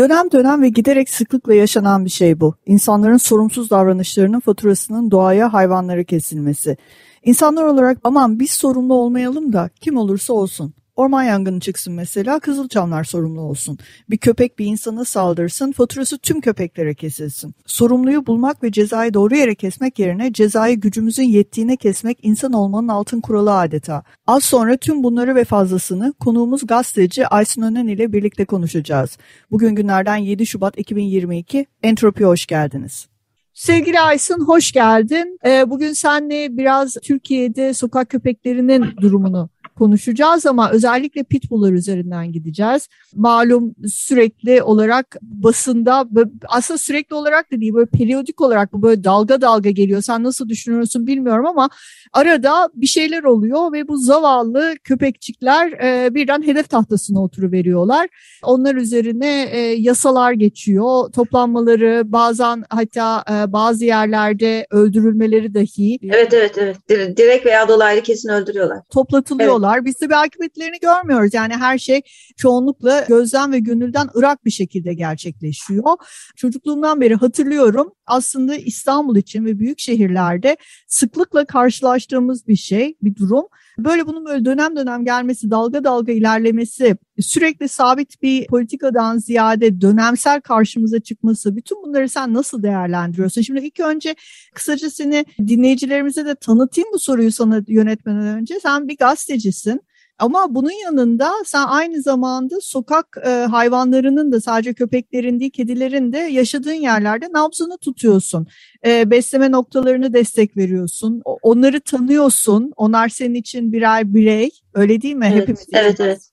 Dönem dönem ve giderek sıklıkla yaşanan bir şey bu. İnsanların sorumsuz davranışlarının faturasının doğaya, hayvanlara kesilmesi. İnsanlar olarak aman biz sorumlu olmayalım da kim olursa olsun. Orman yangını çıksın mesela Kızılçamlar sorumlu olsun. Bir köpek bir insana saldırsın faturası tüm köpeklere kesilsin. Sorumluyu bulmak ve cezayı doğru yere kesmek yerine cezayı gücümüzün yettiğine kesmek insan olmanın altın kuralı adeta. Az sonra tüm bunları ve fazlasını konuğumuz gazeteci Aysun Önen ile birlikte konuşacağız. Bugün günlerden 7 Şubat 2022 Entropi hoş geldiniz. Sevgili Aysun hoş geldin. Ee, bugün seninle biraz Türkiye'de sokak köpeklerinin durumunu konuşacağız ama özellikle pitbulllar üzerinden gideceğiz. Malum sürekli olarak basında aslında sürekli olarak da değil böyle periyodik olarak bu böyle dalga dalga geliyor. Sen nasıl düşünüyorsun bilmiyorum ama arada bir şeyler oluyor ve bu zavallı köpekçikler e, birden hedef tahtasına oturuveriyorlar. Onlar üzerine e, yasalar geçiyor. Toplanmaları bazen hatta e, bazı yerlerde öldürülmeleri dahi. Evet evet evet. Direkt veya dolaylı kesin öldürüyorlar. Toplatılıyorlar. Evet yapıyorlar. Biz bir akıbetlerini görmüyoruz. Yani her şey çoğunlukla gözden ve gönülden ırak bir şekilde gerçekleşiyor. Çocukluğumdan beri hatırlıyorum. Aslında İstanbul için ve büyük şehirlerde sıklıkla karşılaştığımız bir şey, bir durum. Böyle bunun böyle dönem dönem gelmesi, dalga dalga ilerlemesi, sürekli sabit bir politikadan ziyade dönemsel karşımıza çıkması, bütün bunları sen nasıl değerlendiriyorsun? Şimdi ilk önce kısaca seni dinleyicilerimize de tanıtayım bu soruyu sana yönetmeden önce. Sen bir gazetecisin. Ama bunun yanında sen aynı zamanda sokak e, hayvanlarının da sadece köpeklerin değil kedilerin de yaşadığın yerlerde nabzını tutuyorsun. E, besleme noktalarını destek veriyorsun. Onları tanıyorsun. Onlar senin için birer birey. Öyle değil mi? Evet, Hepimiz evet, evet.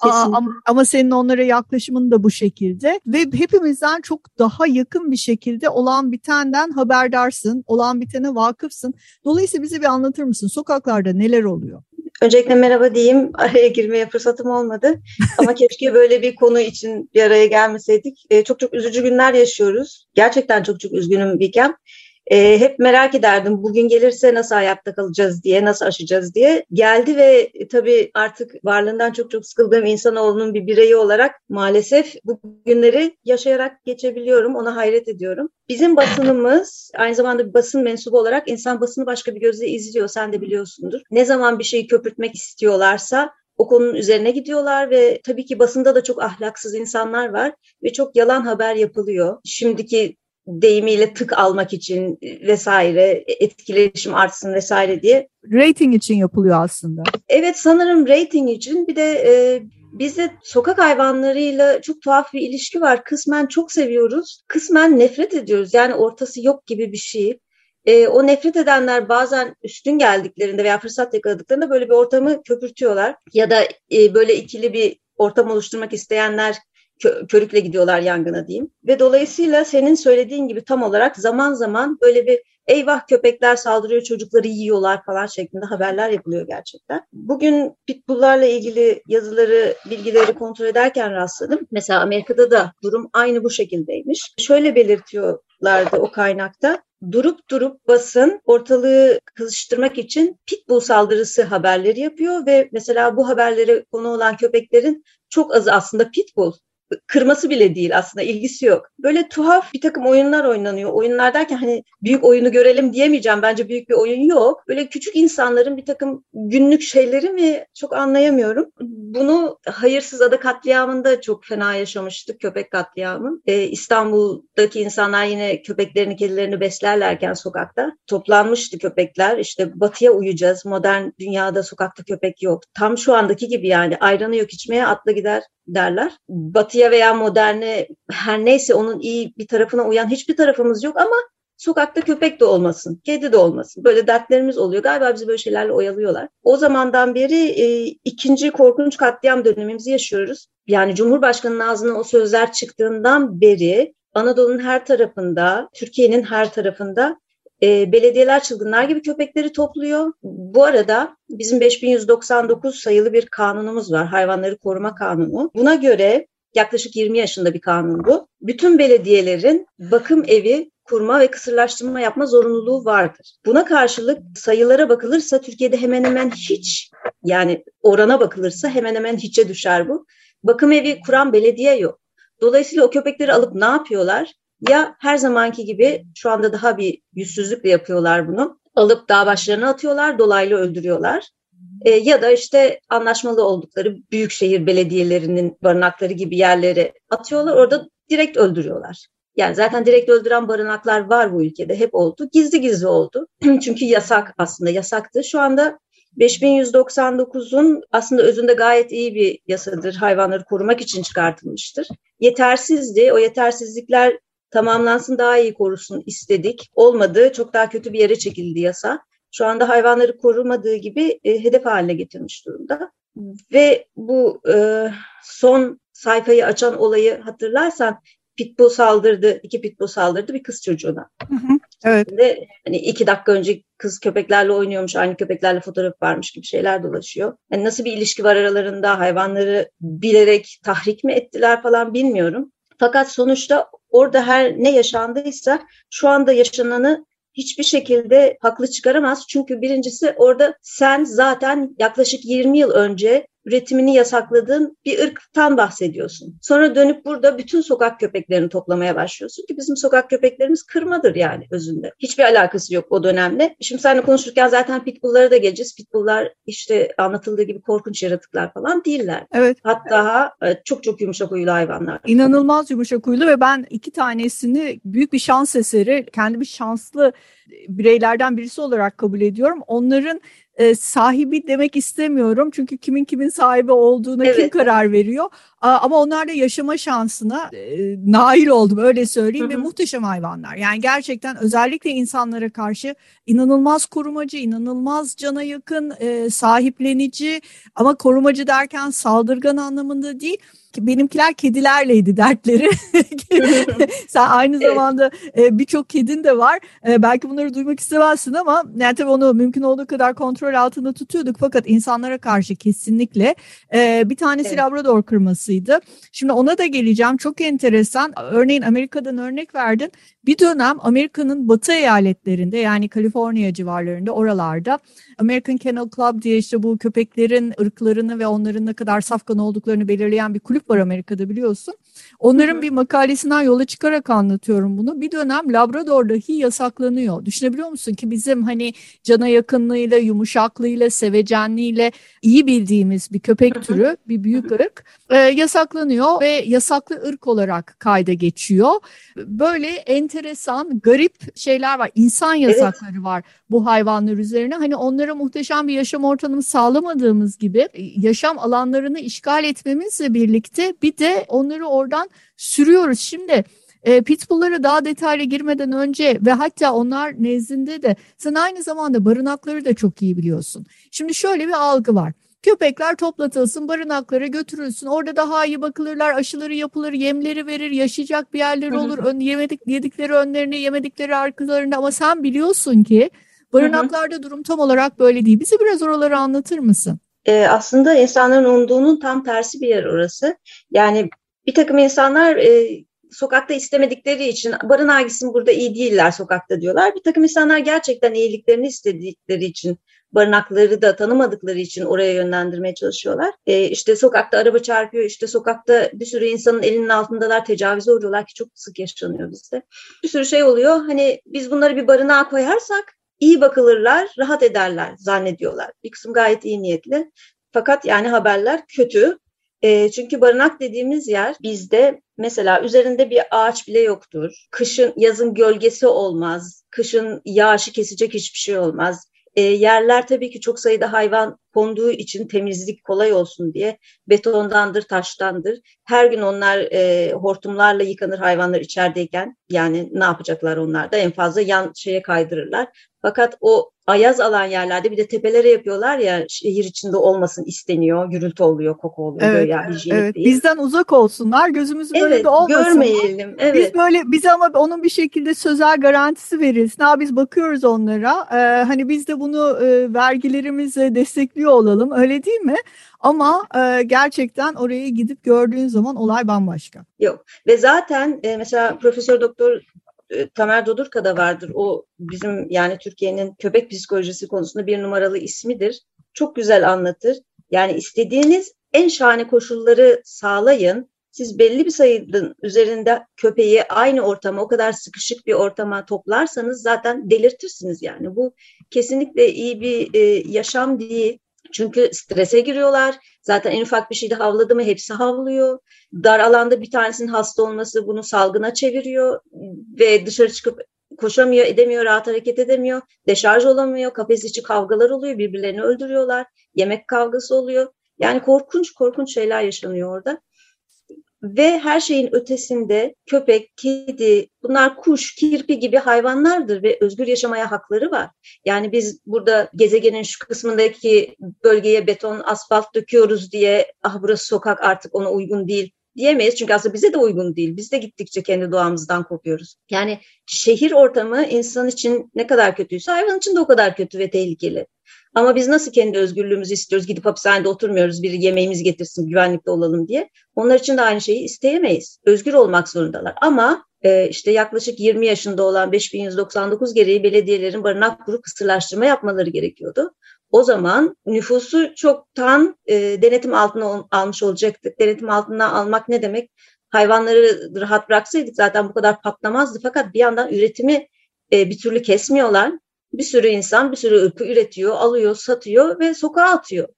Aa, ama, ama senin onlara yaklaşımın da bu şekilde ve hepimizden çok daha yakın bir şekilde olan bitenden haberdarsın, olan bitene vakıfsın. Dolayısıyla bize bir anlatır mısın? Sokaklarda neler oluyor? Öncelikle merhaba diyeyim. Araya girmeye fırsatım olmadı. Ama keşke böyle bir konu için bir araya gelmeseydik. Ee, çok çok üzücü günler yaşıyoruz. Gerçekten çok çok üzgünüm Bikem. E, hep merak ederdim bugün gelirse nasıl hayatta kalacağız diye, nasıl aşacağız diye. Geldi ve e, tabii artık varlığından çok çok sıkıldığım insanoğlunun bir bireyi olarak maalesef bu günleri yaşayarak geçebiliyorum. Ona hayret ediyorum. Bizim basınımız aynı zamanda bir basın mensubu olarak insan basını başka bir gözle izliyor. Sen de biliyorsundur. Ne zaman bir şeyi köpürtmek istiyorlarsa o konunun üzerine gidiyorlar ve tabii ki basında da çok ahlaksız insanlar var ve çok yalan haber yapılıyor. Şimdiki deyimiyle tık almak için vesaire etkileşim artsın vesaire diye. Rating için yapılıyor aslında. Evet sanırım rating için bir de e, bizde sokak hayvanlarıyla çok tuhaf bir ilişki var. Kısmen çok seviyoruz, kısmen nefret ediyoruz. Yani ortası yok gibi bir şey. E, o nefret edenler bazen üstün geldiklerinde veya fırsat yakaladıklarında böyle bir ortamı köpürtüyorlar. Ya da e, böyle ikili bir ortam oluşturmak isteyenler körükle gidiyorlar yangına diyeyim. Ve dolayısıyla senin söylediğin gibi tam olarak zaman zaman böyle bir eyvah köpekler saldırıyor çocukları yiyorlar falan şeklinde haberler yapılıyor gerçekten. Bugün pitbulllarla ilgili yazıları, bilgileri kontrol ederken rastladım. Mesela Amerika'da da durum aynı bu şekildeymiş. Şöyle belirtiyorlardı o kaynakta. Durup durup basın ortalığı kızıştırmak için pitbull saldırısı haberleri yapıyor ve mesela bu haberlere konu olan köpeklerin çok azı aslında pitbull kırması bile değil aslında ilgisi yok. Böyle tuhaf bir takım oyunlar oynanıyor. Oyunlar derken hani büyük oyunu görelim diyemeyeceğim. Bence büyük bir oyun yok. Böyle küçük insanların bir takım günlük şeyleri mi çok anlayamıyorum. Bunu hayırsız ada katliamında çok fena yaşamıştık. Köpek katliamı. Ee, İstanbul'daki insanlar yine köpeklerini, kedilerini beslerlerken sokakta toplanmıştı köpekler. İşte batıya uyacağız. Modern dünyada sokakta köpek yok. Tam şu andaki gibi yani ayranı yok içmeye atla gider derler. Batıya veya moderne her neyse onun iyi bir tarafına uyan hiçbir tarafımız yok ama sokakta köpek de olmasın, kedi de olmasın. Böyle dertlerimiz oluyor. Galiba bizi böyle şeylerle oyalıyorlar. O zamandan beri e, ikinci korkunç katliam dönemimizi yaşıyoruz. Yani Cumhurbaşkanı'nın ağzına o sözler çıktığından beri Anadolu'nun her tarafında, Türkiye'nin her tarafında e, belediyeler çılgınlar gibi köpekleri topluyor. Bu arada bizim 5199 sayılı bir kanunumuz var. Hayvanları koruma kanunu. Buna göre yaklaşık 20 yaşında bir kanun bu. Bütün belediyelerin bakım evi kurma ve kısırlaştırma yapma zorunluluğu vardır. Buna karşılık sayılara bakılırsa Türkiye'de hemen hemen hiç yani orana bakılırsa hemen hemen hiçe düşer bu. Bakım evi kuran belediye yok. Dolayısıyla o köpekleri alıp ne yapıyorlar? Ya her zamanki gibi şu anda daha bir yüzsüzlükle yapıyorlar bunu. Alıp dağ başlarına atıyorlar, dolaylı öldürüyorlar. E, ya da işte anlaşmalı oldukları büyükşehir belediyelerinin barınakları gibi yerlere atıyorlar. Orada direkt öldürüyorlar. Yani zaten direkt öldüren barınaklar var bu ülkede. Hep oldu. Gizli gizli oldu. Çünkü yasak aslında yasaktı. Şu anda 5199'un aslında özünde gayet iyi bir yasadır. Hayvanları korumak için çıkartılmıştır. Yetersizdi. O yetersizlikler tamamlansın daha iyi korusun istedik. Olmadı. Çok daha kötü bir yere çekildi yasa. Şu anda hayvanları korumadığı gibi e, hedef haline getirmiş durumda. Ve bu e, son sayfayı açan olayı hatırlarsan pitbull saldırdı, iki pitbull saldırdı bir kız çocuğuna. Hı hı, evet. Ve hani iki dakika önce kız köpeklerle oynuyormuş, aynı köpeklerle fotoğraf varmış gibi şeyler dolaşıyor. Yani nasıl bir ilişki var aralarında, hayvanları bilerek tahrik mi ettiler falan bilmiyorum. Fakat sonuçta orada her ne yaşandıysa şu anda yaşananı hiçbir şekilde haklı çıkaramaz. Çünkü birincisi orada sen zaten yaklaşık 20 yıl önce üretimini yasakladığın bir ırktan bahsediyorsun. Sonra dönüp burada bütün sokak köpeklerini toplamaya başlıyorsun ki bizim sokak köpeklerimiz kırmadır yani özünde. Hiçbir alakası yok o dönemle. Şimdi seninle konuşurken zaten pitbulllara da geleceğiz. Pitbulllar işte anlatıldığı gibi korkunç yaratıklar falan değiller. Evet. Hatta e, çok çok yumuşak huylu hayvanlar. İnanılmaz yumuşak huylu ve ben iki tanesini büyük bir şans eseri, kendimi şanslı bireylerden birisi olarak kabul ediyorum. Onların e, sahibi demek istemiyorum. Çünkü kimin kimin sahibi olduğuna evet. kim karar veriyor. A, ama onlar da yaşama şansına e, nail oldum öyle söyleyeyim hı hı. ve muhteşem hayvanlar. Yani gerçekten özellikle insanlara karşı inanılmaz korumacı, inanılmaz cana yakın, e, sahiplenici ama korumacı derken saldırgan anlamında değil benimkiler kedilerleydi dertleri. Sen aynı zamanda e, birçok kedin de var. E, belki bunları duymak istemezsin ama yani tabii onu mümkün olduğu kadar kontrol altında tutuyorduk. Fakat insanlara karşı kesinlikle e, bir tanesi evet. Labrador kırmasıydı. Şimdi ona da geleceğim. Çok enteresan. Örneğin Amerika'dan örnek verdin. Bir dönem Amerika'nın batı eyaletlerinde yani Kaliforniya civarlarında oralarda American Kennel Club diye işte bu köpeklerin ırklarını ve onların ne kadar safkan olduklarını belirleyen bir kulüp var Amerika'da biliyorsun. Onların bir makalesinden yola çıkarak anlatıyorum bunu. Bir dönem Labrador dahi yasaklanıyor. Düşünebiliyor musun ki bizim hani cana yakınlığıyla, yumuşaklığıyla, sevecenliğiyle iyi bildiğimiz bir köpek türü, bir büyük ırk e, yasaklanıyor ve yasaklı ırk olarak kayda geçiyor. Böyle enteresan, garip şeyler var. İnsan yasakları evet. var bu hayvanlar üzerine. Hani onlara muhteşem bir yaşam ortamını sağlamadığımız gibi e, yaşam alanlarını işgal etmemizle birlikte bir de onları oradan sürüyoruz. Şimdi e, pitbulllara daha detaylı girmeden önce ve hatta onlar nezdinde de sen aynı zamanda barınakları da çok iyi biliyorsun. Şimdi şöyle bir algı var. Köpekler toplatılsın, barınaklara götürülsün. Orada daha iyi bakılırlar, aşıları yapılır, yemleri verir, yaşayacak bir yerleri olur. Ön, yemedik, yedikleri önlerine, yemedikleri arkalarında ama sen biliyorsun ki barınaklarda hı hı. durum tam olarak böyle değil. Bize biraz oraları anlatır mısın? Ee, aslında insanların umduğunun tam tersi bir yer orası. Yani bir takım insanlar e, sokakta istemedikleri için barınağa gitsin burada iyi değiller sokakta diyorlar. Bir takım insanlar gerçekten iyiliklerini istedikleri için barınakları da tanımadıkları için oraya yönlendirmeye çalışıyorlar. E, işte sokakta araba çarpıyor, işte sokakta bir sürü insanın elinin altındalar, tecavüze uğruyorlar ki çok sık yaşanıyor bizde. Bir sürü şey oluyor. Hani biz bunları bir barınağa koyarsak iyi bakılırlar, rahat ederler zannediyorlar. Bir kısım gayet iyi niyetli. Fakat yani haberler kötü. E, çünkü barınak dediğimiz yer bizde mesela üzerinde bir ağaç bile yoktur. Kışın, yazın gölgesi olmaz. Kışın yağışı kesecek hiçbir şey olmaz. E, yerler tabii ki çok sayıda hayvan konduğu için temizlik kolay olsun diye betondandır, taştandır. Her gün onlar e, hortumlarla yıkanır hayvanlar içerideyken. Yani ne yapacaklar onlar da en fazla yan şeye kaydırırlar. Fakat o ayaz alan yerlerde bir de tepelere yapıyorlar ya şehir içinde olmasın isteniyor. Gürültü oluyor, koku oluyor. Evet, ya, evet. Değil. Bizden uzak olsunlar. Gözümüz evet, önünde olmasın. Görmeyelim. Evet. Biz böyle bize ama onun bir şekilde sözel garantisi verilsin. Ha biz bakıyoruz onlara. Ee, hani biz de bunu e, vergilerimizle destekliyor olalım. Öyle değil mi? Ama e, gerçekten oraya gidip gördüğün zaman olay bambaşka. Yok. Ve zaten e, mesela Profesör Doktor e, Tamer Dodurka da vardır. O bizim yani Türkiye'nin köpek psikolojisi konusunda bir numaralı ismidir. Çok güzel anlatır. Yani istediğiniz en şahane koşulları sağlayın. Siz belli bir sayının üzerinde köpeği aynı ortama, o kadar sıkışık bir ortama toplarsanız zaten delirtirsiniz yani. Bu kesinlikle iyi bir e, yaşam değil. Çünkü strese giriyorlar. Zaten en ufak bir şeyde havladı mı hepsi havlıyor. Dar alanda bir tanesinin hasta olması bunu salgına çeviriyor ve dışarı çıkıp koşamıyor, edemiyor, rahat hareket edemiyor, deşarj olamıyor, kafes içi kavgalar oluyor, birbirlerini öldürüyorlar, yemek kavgası oluyor. Yani korkunç korkunç şeyler yaşanıyor orada. Ve her şeyin ötesinde köpek, kedi, bunlar kuş, kirpi gibi hayvanlardır ve özgür yaşamaya hakları var. Yani biz burada gezegenin şu kısmındaki bölgeye beton, asfalt döküyoruz diye ah burası sokak artık ona uygun değil diyemeyiz. Çünkü aslında bize de uygun değil. Biz de gittikçe kendi doğamızdan kopuyoruz. Yani şehir ortamı insan için ne kadar kötüyse hayvan için de o kadar kötü ve tehlikeli. Ama biz nasıl kendi özgürlüğümüzü istiyoruz? Gidip hapishanede oturmuyoruz, bir yemeğimizi getirsin, güvenlikte olalım diye. Onlar için de aynı şeyi isteyemeyiz. Özgür olmak zorundalar. Ama e, işte yaklaşık 20 yaşında olan 5199 gereği belediyelerin barınak kurup kısırlaştırma yapmaları gerekiyordu. O zaman nüfusu çoktan e, denetim altına almış olacaktık. Denetim altına almak ne demek? Hayvanları rahat bıraksaydık zaten bu kadar patlamazdı. Fakat bir yandan üretimi e, bir türlü kesmiyorlar bir sürü insan bir sürü ırkı üretiyor, alıyor, satıyor ve sokağa atıyor.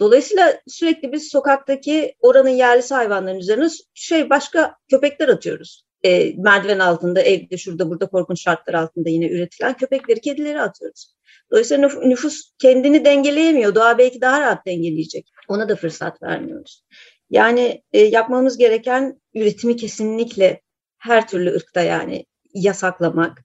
Dolayısıyla sürekli biz sokaktaki oranın yerlisi hayvanların üzerine şey başka köpekler atıyoruz. E, merdiven altında, evde, şurada, burada korkunç şartlar altında yine üretilen köpekleri, kedileri atıyoruz. Dolayısıyla nüfus kendini dengeleyemiyor. Doğa belki daha rahat dengeleyecek. Ona da fırsat vermiyoruz. Yani e, yapmamız gereken üretimi kesinlikle her türlü ırkta yani yasaklamak,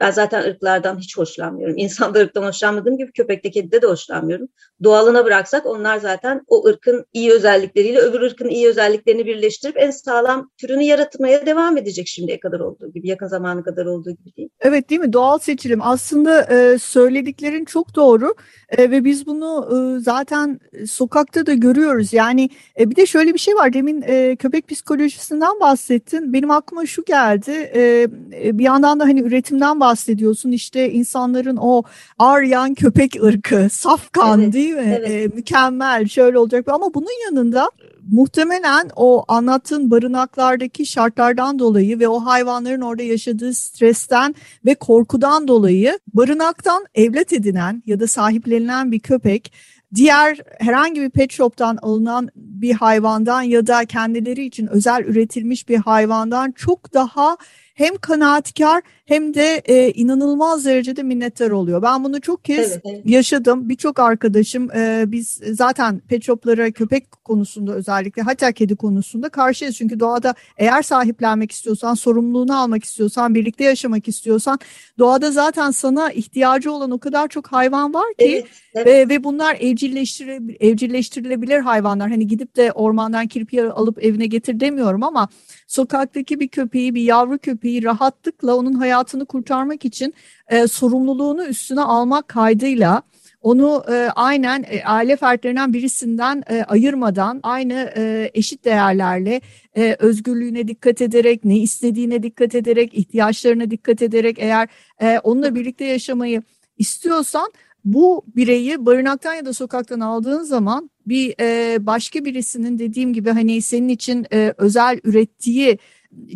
ben zaten ırklardan hiç hoşlanmıyorum. İnsanda ırktan hoşlanmadığım gibi köpekte, kedide de hoşlanmıyorum. Doğalına bıraksak onlar zaten o ırkın iyi özellikleriyle öbür ırkın iyi özelliklerini birleştirip en sağlam türünü yaratmaya devam edecek şimdiye kadar olduğu gibi, yakın zamanı kadar olduğu gibi değil. Evet değil mi? Doğal seçilim. Aslında e, söylediklerin çok doğru e, ve biz bunu e, zaten sokakta da görüyoruz. Yani e, bir de şöyle bir şey var. Demin e, köpek psikolojisinden bahsettin. Benim aklıma şu geldi. E, e bir yandan da hani üretimden bahsettin bahsediyorsun işte insanların o Aryan köpek ırkı, safkan evet, değil mi? Evet. E, mükemmel şöyle olacak ama bunun yanında muhtemelen o anlattığın barınaklardaki şartlardan dolayı ve o hayvanların orada yaşadığı stresten ve korkudan dolayı barınaktan evlat edinen ya da sahiplenilen bir köpek diğer herhangi bir pet shop'tan alınan bir hayvandan ya da kendileri için özel üretilmiş bir hayvandan çok daha hem kanaatkar hem de e, inanılmaz derecede minnettar oluyor. Ben bunu çok kez evet, evet. yaşadım. Birçok arkadaşım e, biz zaten pet shoplara köpek konusunda özellikle hatta kedi konusunda karşıyız. Çünkü doğada eğer sahiplenmek istiyorsan, sorumluluğunu almak istiyorsan, birlikte yaşamak istiyorsan doğada zaten sana ihtiyacı olan o kadar çok hayvan var ki evet, evet. Ve, ve bunlar evcilleştire, evcilleştirilebilir hayvanlar. Hani gidip de ormandan kirpi alıp evine getir demiyorum ama sokaktaki bir köpeği, bir yavru köpeği rahatlıkla onun hayatını kurtarmak için e, sorumluluğunu üstüne almak kaydıyla onu e, aynen e, aile fertlerinden birisinden e, ayırmadan aynı e, eşit değerlerle e, özgürlüğüne dikkat ederek, ne istediğine dikkat ederek, ihtiyaçlarına dikkat ederek eğer e, onunla birlikte yaşamayı istiyorsan bu bireyi barınaktan ya da sokaktan aldığın zaman bir e, başka birisinin dediğim gibi hani senin için e, özel ürettiği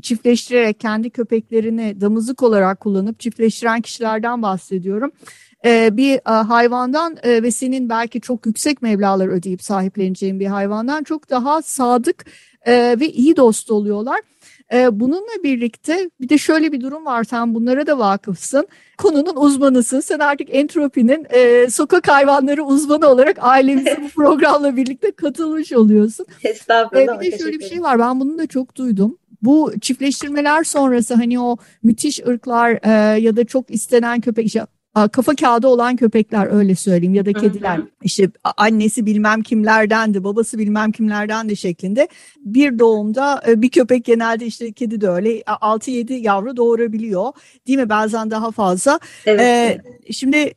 çiftleştirerek kendi köpeklerini damızlık olarak kullanıp çiftleştiren kişilerden bahsediyorum. Ee, bir e, hayvandan e, ve senin belki çok yüksek meblalar ödeyip sahipleneceğin bir hayvandan çok daha sadık e, ve iyi dost oluyorlar. E, bununla birlikte bir de şöyle bir durum var. Sen bunlara da vakıfsın. Konunun uzmanısın. Sen artık entropinin e, sokak hayvanları uzmanı olarak ailemize bu programla birlikte katılmış oluyorsun. Estağfurullah. E, bir de şöyle bir şey var. Ben bunu da çok duydum bu çiftleştirmeler sonrası hani o müthiş ırklar e, ya da çok istenen köpek işte kafa kağıdı olan köpekler öyle söyleyeyim. Ya da kediler. İşte annesi bilmem kimlerdendi babası bilmem kimlerdendi şeklinde. Bir doğumda e, bir köpek genelde işte kedi de öyle 6-7 yavru doğurabiliyor. Değil mi? Bazen daha fazla. Evet. Ee, şimdi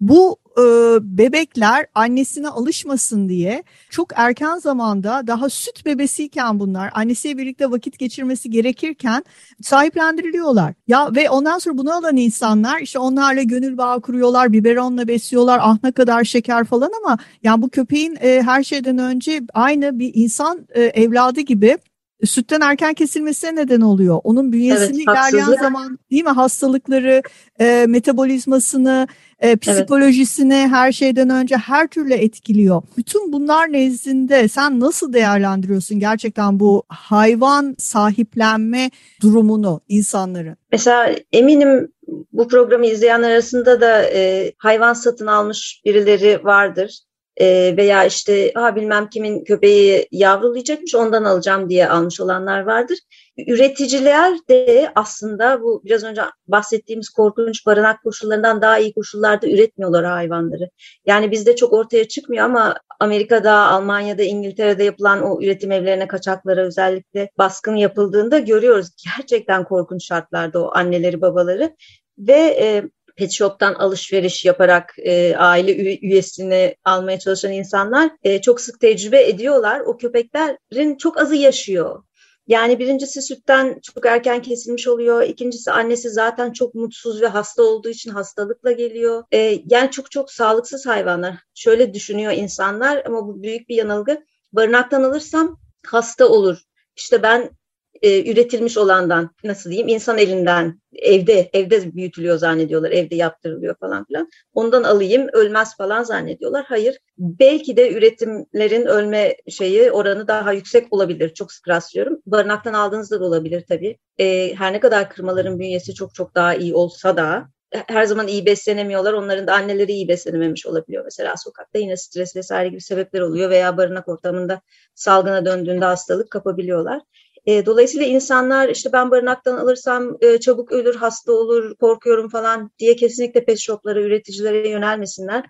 bu e, bebekler annesine alışmasın diye çok erken zamanda daha süt bebesiyken bunlar annesiyle birlikte vakit geçirmesi gerekirken sahiplendiriliyorlar. Ya ve ondan sonra bunu alan insanlar işte onlarla gönül bağı kuruyorlar, biberonla besliyorlar, ah ne kadar şeker falan ama yani bu köpeğin e, her şeyden önce aynı bir insan e, evladı gibi sütten erken kesilmesine neden oluyor. Onun bünyesini evet, ilerleyen zaman değil mi hastalıkları, e, metabolizmasını, e, psikolojisini evet. her şeyden önce her türlü etkiliyor. Bütün bunlar nezdinde sen nasıl değerlendiriyorsun gerçekten bu hayvan sahiplenme durumunu insanların? Mesela eminim bu programı izleyenler arasında da e, hayvan satın almış birileri vardır e, veya işte ha bilmem kimin köpeği yavrulayacakmış ondan alacağım diye almış olanlar vardır. Üreticiler de aslında bu biraz önce bahsettiğimiz korkunç barınak koşullarından daha iyi koşullarda üretmiyorlar hayvanları. Yani bizde çok ortaya çıkmıyor ama Amerika'da, Almanya'da, İngiltere'de yapılan o üretim evlerine, kaçaklara özellikle baskın yapıldığında görüyoruz. Gerçekten korkunç şartlarda o anneleri, babaları ve e, pet shop'tan alışveriş yaparak e, aile üyesini almaya çalışan insanlar e, çok sık tecrübe ediyorlar. O köpeklerin çok azı yaşıyor. Yani birincisi sütten çok erken kesilmiş oluyor. İkincisi annesi zaten çok mutsuz ve hasta olduğu için hastalıkla geliyor. E, yani çok çok sağlıksız hayvanlar. Şöyle düşünüyor insanlar ama bu büyük bir yanılgı. Barınaktan alırsam hasta olur. İşte ben e, üretilmiş olandan nasıl diyeyim insan elinden evde evde büyütülüyor zannediyorlar evde yaptırılıyor falan filan ondan alayım ölmez falan zannediyorlar hayır belki de üretimlerin ölme şeyi oranı daha yüksek olabilir çok sık rastlıyorum barınaktan aldığınızda da olabilir tabii e, her ne kadar kırmaların bünyesi çok çok daha iyi olsa da her zaman iyi beslenemiyorlar. Onların da anneleri iyi beslenememiş olabiliyor. Mesela sokakta yine stres vesaire gibi sebepler oluyor veya barınak ortamında salgına döndüğünde hastalık kapabiliyorlar. E, dolayısıyla insanlar işte ben barınaktan alırsam e, çabuk ölür, hasta olur, korkuyorum falan diye kesinlikle pet shoplara, üreticilere yönelmesinler.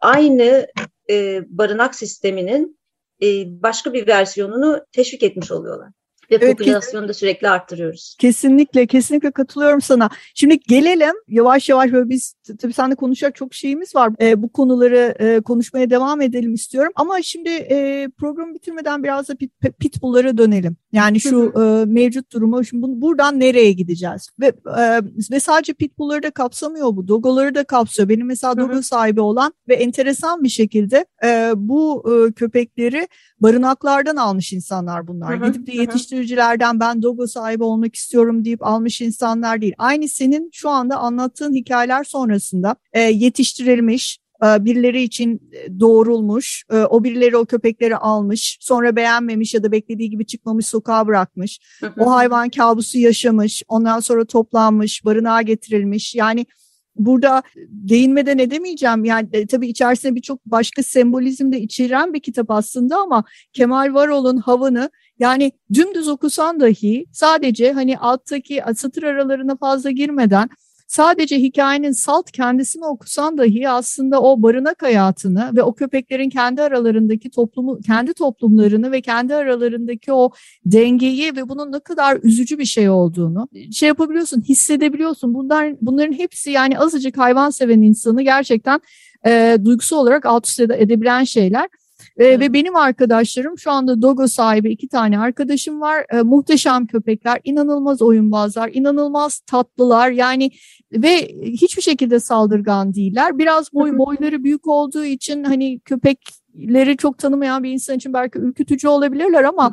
Aynı e, barınak sisteminin e, başka bir versiyonunu teşvik etmiş oluyorlar ve evet, popülasyonu da sürekli arttırıyoruz. Kesinlikle, kesinlikle katılıyorum sana. Şimdi gelelim yavaş yavaş böyle biz tabii seninle konuşacak çok şeyimiz var. E, bu konuları e, konuşmaya devam edelim istiyorum. Ama şimdi e, programı bitirmeden biraz da pit, pitbull'lara dönelim. Yani şu e, mevcut durumu, şimdi bunu, buradan nereye gideceğiz? Ve e, ve sadece pitbull'ları da kapsamıyor bu, dogoları da kapsıyor. Benim mesela dogo sahibi olan ve enteresan bir şekilde e, bu e, köpekleri barınaklardan almış insanlar bunlar. Gidip de yetiştir yetiştiricilerden ben Dogo sahibi olmak istiyorum deyip almış insanlar değil. Aynı senin şu anda anlattığın hikayeler sonrasında e, yetiştirilmiş, e, birileri için e, doğrulmuş, e, o birileri o köpekleri almış, sonra beğenmemiş ya da beklediği gibi çıkmamış sokağa bırakmış. o hayvan kabusu yaşamış, ondan sonra toplanmış, barınağa getirilmiş. Yani burada değinmeden edemeyeceğim. Yani e, tabii içerisinde birçok başka sembolizm de içeren bir kitap aslında ama Kemal Varol'un Havan'ı yani dümdüz okusan dahi sadece hani alttaki satır aralarına fazla girmeden sadece hikayenin salt kendisini okusan dahi aslında o barınak hayatını ve o köpeklerin kendi aralarındaki toplumu, kendi toplumlarını ve kendi aralarındaki o dengeyi ve bunun ne kadar üzücü bir şey olduğunu şey yapabiliyorsun, hissedebiliyorsun. Bunlar, bunların hepsi yani azıcık hayvan seven insanı gerçekten e, duygusu olarak alt üst edebilen şeyler. E, ve benim arkadaşlarım şu anda Dogo sahibi iki tane arkadaşım var. E, muhteşem köpekler, inanılmaz oyunbazlar, inanılmaz tatlılar. Yani ve hiçbir şekilde saldırgan değiller. Biraz boy boyları büyük olduğu için hani köpekleri çok tanımayan bir insan için belki ürkütücü olabilirler ama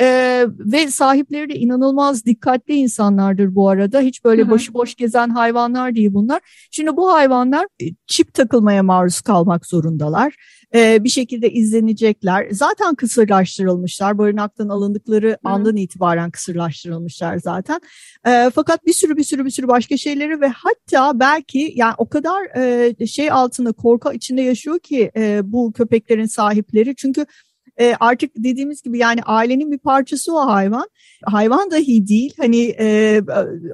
Ee, ve sahipleri de inanılmaz dikkatli insanlardır bu arada. Hiç böyle hı başıboş gezen hayvanlar değil bunlar. Şimdi bu hayvanlar e, çip takılmaya maruz kalmak zorundalar. Ee, bir şekilde izlenecekler. Zaten kısırlaştırılmışlar. Barınaktan alındıkları hı. andan itibaren kısırlaştırılmışlar zaten. Ee, fakat bir sürü bir sürü bir sürü başka şeyleri ve hatta belki yani o kadar e, şey altında korku içinde yaşıyor ki e, bu köpeklerin sahipleri. Çünkü e, artık dediğimiz gibi yani ailenin bir parçası o hayvan. Hayvan dahi değil hani e,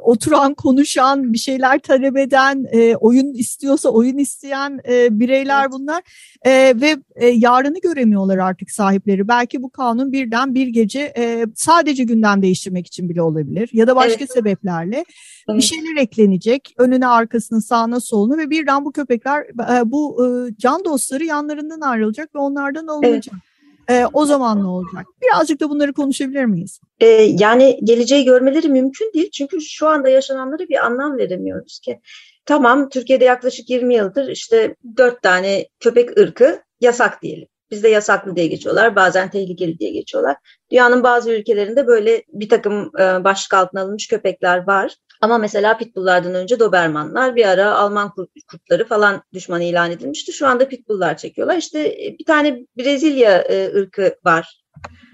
oturan, konuşan, bir şeyler talep eden, e, oyun istiyorsa oyun isteyen e, bireyler bunlar. E, ve e, yarını göremiyorlar artık sahipleri. Belki bu kanun birden bir gece e, sadece gündem değiştirmek için bile olabilir ya da başka evet. sebeplerle. Evet. Bir şeyler eklenecek önüne arkasına sağına soluna ve birden bu köpekler e, bu e, can dostları yanlarından ayrılacak ve onlardan alınacak. Evet. E, o zaman ne olacak? Birazcık da bunları konuşabilir miyiz? E, yani geleceği görmeleri mümkün değil. Çünkü şu anda yaşananlara bir anlam veremiyoruz ki. Tamam Türkiye'de yaklaşık 20 yıldır işte 4 tane köpek ırkı yasak diyelim. Bizde yasaklı diye geçiyorlar, bazen tehlikeli diye geçiyorlar. Dünyanın bazı ülkelerinde böyle bir takım e, başlık altına alınmış köpekler var. Ama mesela pitbulllardan önce dobermanlar bir ara Alman kurtları falan düşman ilan edilmişti. Şu anda pitbulllar çekiyorlar. İşte e, bir tane Brezilya e, ırkı var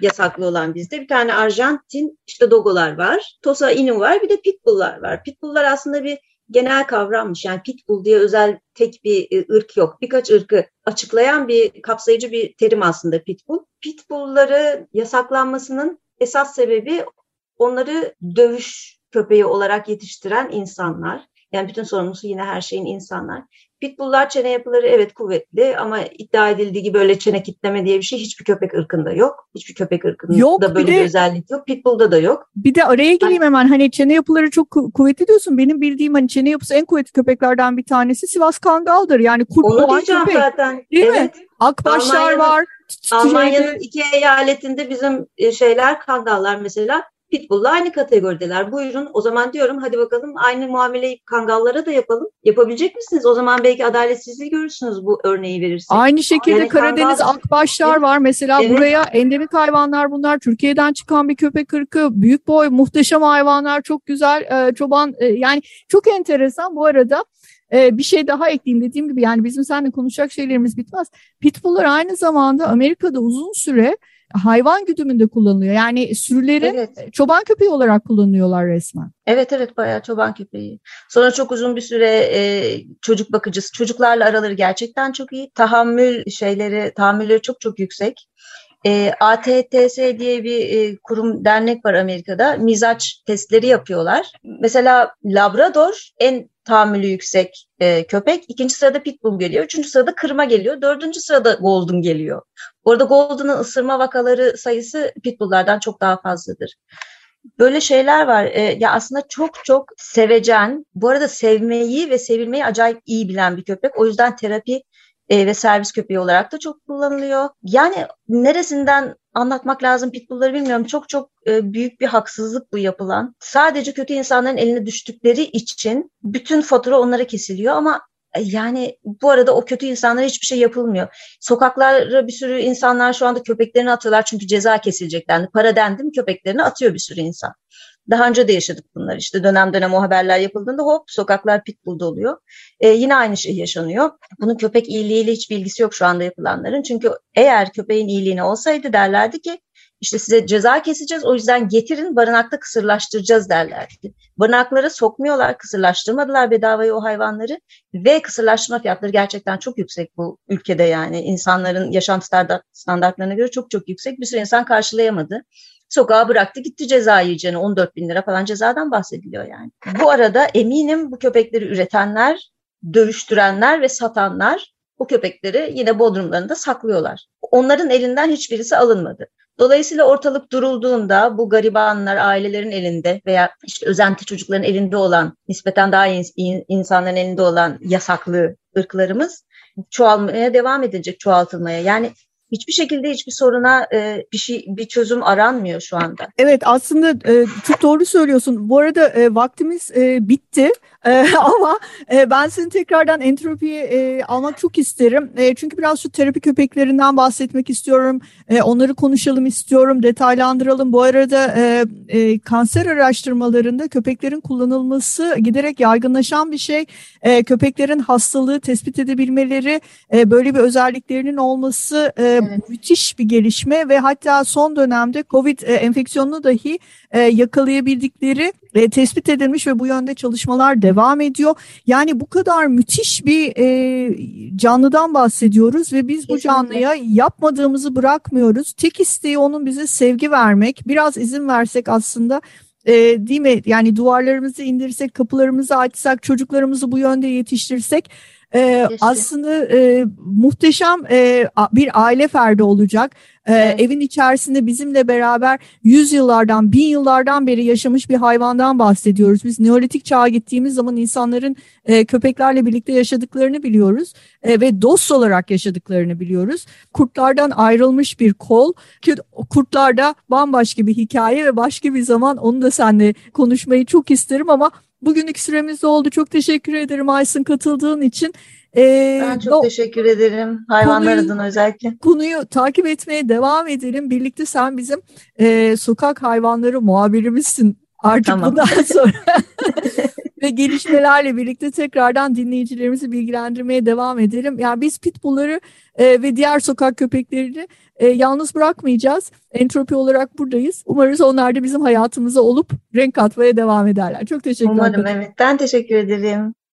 yasaklı olan bizde. Bir tane Arjantin işte dogolar var. Tosa Inu var. Bir de pitbulllar var. Pitbulllar aslında bir genel kavrammış. Yani pitbull diye özel tek bir e, ırk yok. Birkaç ırkı açıklayan bir kapsayıcı bir terim aslında pitbull. Pitbullları yasaklanmasının esas sebebi onları dövüş köpeği olarak yetiştiren insanlar. Yani bütün sorumlusu yine her şeyin insanlar. Pitbulllar çene yapıları evet kuvvetli ama iddia edildiği gibi böyle çene kitleme diye bir şey hiçbir köpek ırkında yok. Hiçbir köpek ırkında yok, böyle bir, de, bir özellik yok. Pitbull'da da yok. Bir de araya gireyim hemen hani çene yapıları çok kuvvetli diyorsun. Benim bildiğim hani çene yapısı en kuvvetli köpeklerden bir tanesi Sivas Kangal'dır. Yani kurt Onu olan köpek. zaten. Değil evet. mi? Akbaşlar var. Almanya'nın iki eyaletinde bizim e, şeyler kangallar mesela Pitbull'la aynı kategorideler. Buyurun o zaman diyorum hadi bakalım aynı muameleyi kangallara da yapalım. Yapabilecek misiniz? O zaman belki adaletsizliği görürsünüz bu örneği verirsek. Aynı şekilde yani Karadeniz kangal... akbaşlar var. Mesela evet. buraya endemik hayvanlar bunlar. Türkiye'den çıkan bir köpek ırkı. Büyük boy muhteşem hayvanlar çok güzel. Ee, çoban e, yani çok enteresan bu arada. Ee, bir şey daha ekleyeyim dediğim gibi yani bizim seninle konuşacak şeylerimiz bitmez. Pitbull'lar aynı zamanda Amerika'da uzun süre hayvan güdümünde kullanılıyor. Yani sürülerin evet. çoban köpeği olarak kullanıyorlar resmen. Evet evet bayağı çoban köpeği. Sonra çok uzun bir süre e, çocuk bakıcısı. Çocuklarla araları gerçekten çok iyi. Tahammül şeyleri, tahammülleri çok çok yüksek. E, ATTS diye bir e, kurum dernek var Amerika'da. Mizaç testleri yapıyorlar. Mesela Labrador en tahammülü yüksek e, köpek. İkinci sırada Pitbull geliyor. Üçüncü sırada Kırma geliyor. Dördüncü sırada Golden geliyor. Bu arada Golden'ın ısırma vakaları sayısı Pitbull'lardan çok daha fazladır. Böyle şeyler var. E, ya aslında çok çok sevecen, bu arada sevmeyi ve sevilmeyi acayip iyi bilen bir köpek. O yüzden terapi e, ve servis köpeği olarak da çok kullanılıyor. Yani neresinden anlatmak lazım pitbullları bilmiyorum. Çok çok e, büyük bir haksızlık bu yapılan. Sadece kötü insanların eline düştükleri için bütün fatura onlara kesiliyor ama e, yani bu arada o kötü insanlara hiçbir şey yapılmıyor. Sokaklara bir sürü insanlar şu anda köpeklerini atıyorlar çünkü ceza kesilecek dendi. Para dendi mi köpeklerini atıyor bir sürü insan. Daha önce de yaşadık bunlar işte dönem dönem o haberler yapıldığında hop sokaklar pitbull doluyor. Ee, yine aynı şey yaşanıyor. Bunun köpek iyiliğiyle hiç bilgisi yok şu anda yapılanların. Çünkü eğer köpeğin iyiliğine olsaydı derlerdi ki işte size ceza keseceğiz o yüzden getirin barınakta kısırlaştıracağız derlerdi. Barınaklara sokmuyorlar, kısırlaştırmadılar bedavaya o hayvanları ve kısırlaştırma fiyatları gerçekten çok yüksek bu ülkede yani insanların yaşam standartlarına göre çok çok yüksek. Bir sürü insan karşılayamadı. Sokağa bıraktı gitti ceza yiyeceğine 14 bin lira falan cezadan bahsediliyor yani. Bu arada eminim bu köpekleri üretenler, dövüştürenler ve satanlar bu köpekleri yine bodrumlarında saklıyorlar. Onların elinden hiçbirisi alınmadı. Dolayısıyla ortalık durulduğunda bu garibanlar ailelerin elinde veya işte özenti çocukların elinde olan, nispeten daha iyi insanların elinde olan yasaklı ırklarımız çoğalmaya devam edecek, çoğaltılmaya. Yani hiçbir şekilde hiçbir soruna e, bir şey bir çözüm aranmıyor şu anda. Evet aslında e, çok doğru söylüyorsun. Bu arada e, vaktimiz e, bitti E, ama e, ben seni tekrardan entropiye e, almak çok isterim. E, çünkü biraz şu terapi köpeklerinden bahsetmek istiyorum. E, onları konuşalım istiyorum, detaylandıralım. Bu arada e, e, kanser araştırmalarında köpeklerin kullanılması giderek yaygınlaşan bir şey. E, köpeklerin hastalığı tespit edebilmeleri, e, böyle bir özelliklerinin olması e, evet. müthiş bir gelişme ve hatta son dönemde COVID e, enfeksiyonunu dahi e, yakalayabildikleri e, tespit edilmiş ve bu yönde çalışmalar devam ediyor. Yani bu kadar müthiş bir e, canlıdan bahsediyoruz ve biz bu canlıya yapmadığımızı bırakmıyoruz. Tek isteği onun bize sevgi vermek. Biraz izin versek aslında e, değil mi? Yani duvarlarımızı indirsek, kapılarımızı açsak, çocuklarımızı bu yönde yetiştirsek e, aslında e, muhteşem e, bir aile ferdi olacak. E, evet. Evin içerisinde bizimle beraber yüzyıllardan, bin yıllardan beri yaşamış bir hayvandan bahsediyoruz. Biz Neolitik çağa gittiğimiz zaman insanların e, köpeklerle birlikte yaşadıklarını biliyoruz e, ve dost olarak yaşadıklarını biliyoruz. Kurtlardan ayrılmış bir kol kurtlarda bambaşka bir hikaye ve başka bir zaman onu da seninle konuşmayı çok isterim ama Bugünlük süremiz oldu. Çok teşekkür ederim Aysun katıldığın için. Ee, ben çok no, teşekkür ederim hayvanlar konuyu, adına özellikle. Konuyu takip etmeye devam edelim. Birlikte sen bizim e, sokak hayvanları muhabirimizsin artık tamam. bundan sonra. Ve gelişmelerle birlikte tekrardan dinleyicilerimizi bilgilendirmeye devam edelim. Yani biz pitbullları e, ve diğer sokak köpeklerini e, yalnız bırakmayacağız. Entropi olarak buradayız. Umarız onlar da bizim hayatımıza olup renk katmaya devam ederler. Çok teşekkür ederim. Umarım evet. Ben teşekkür ederim.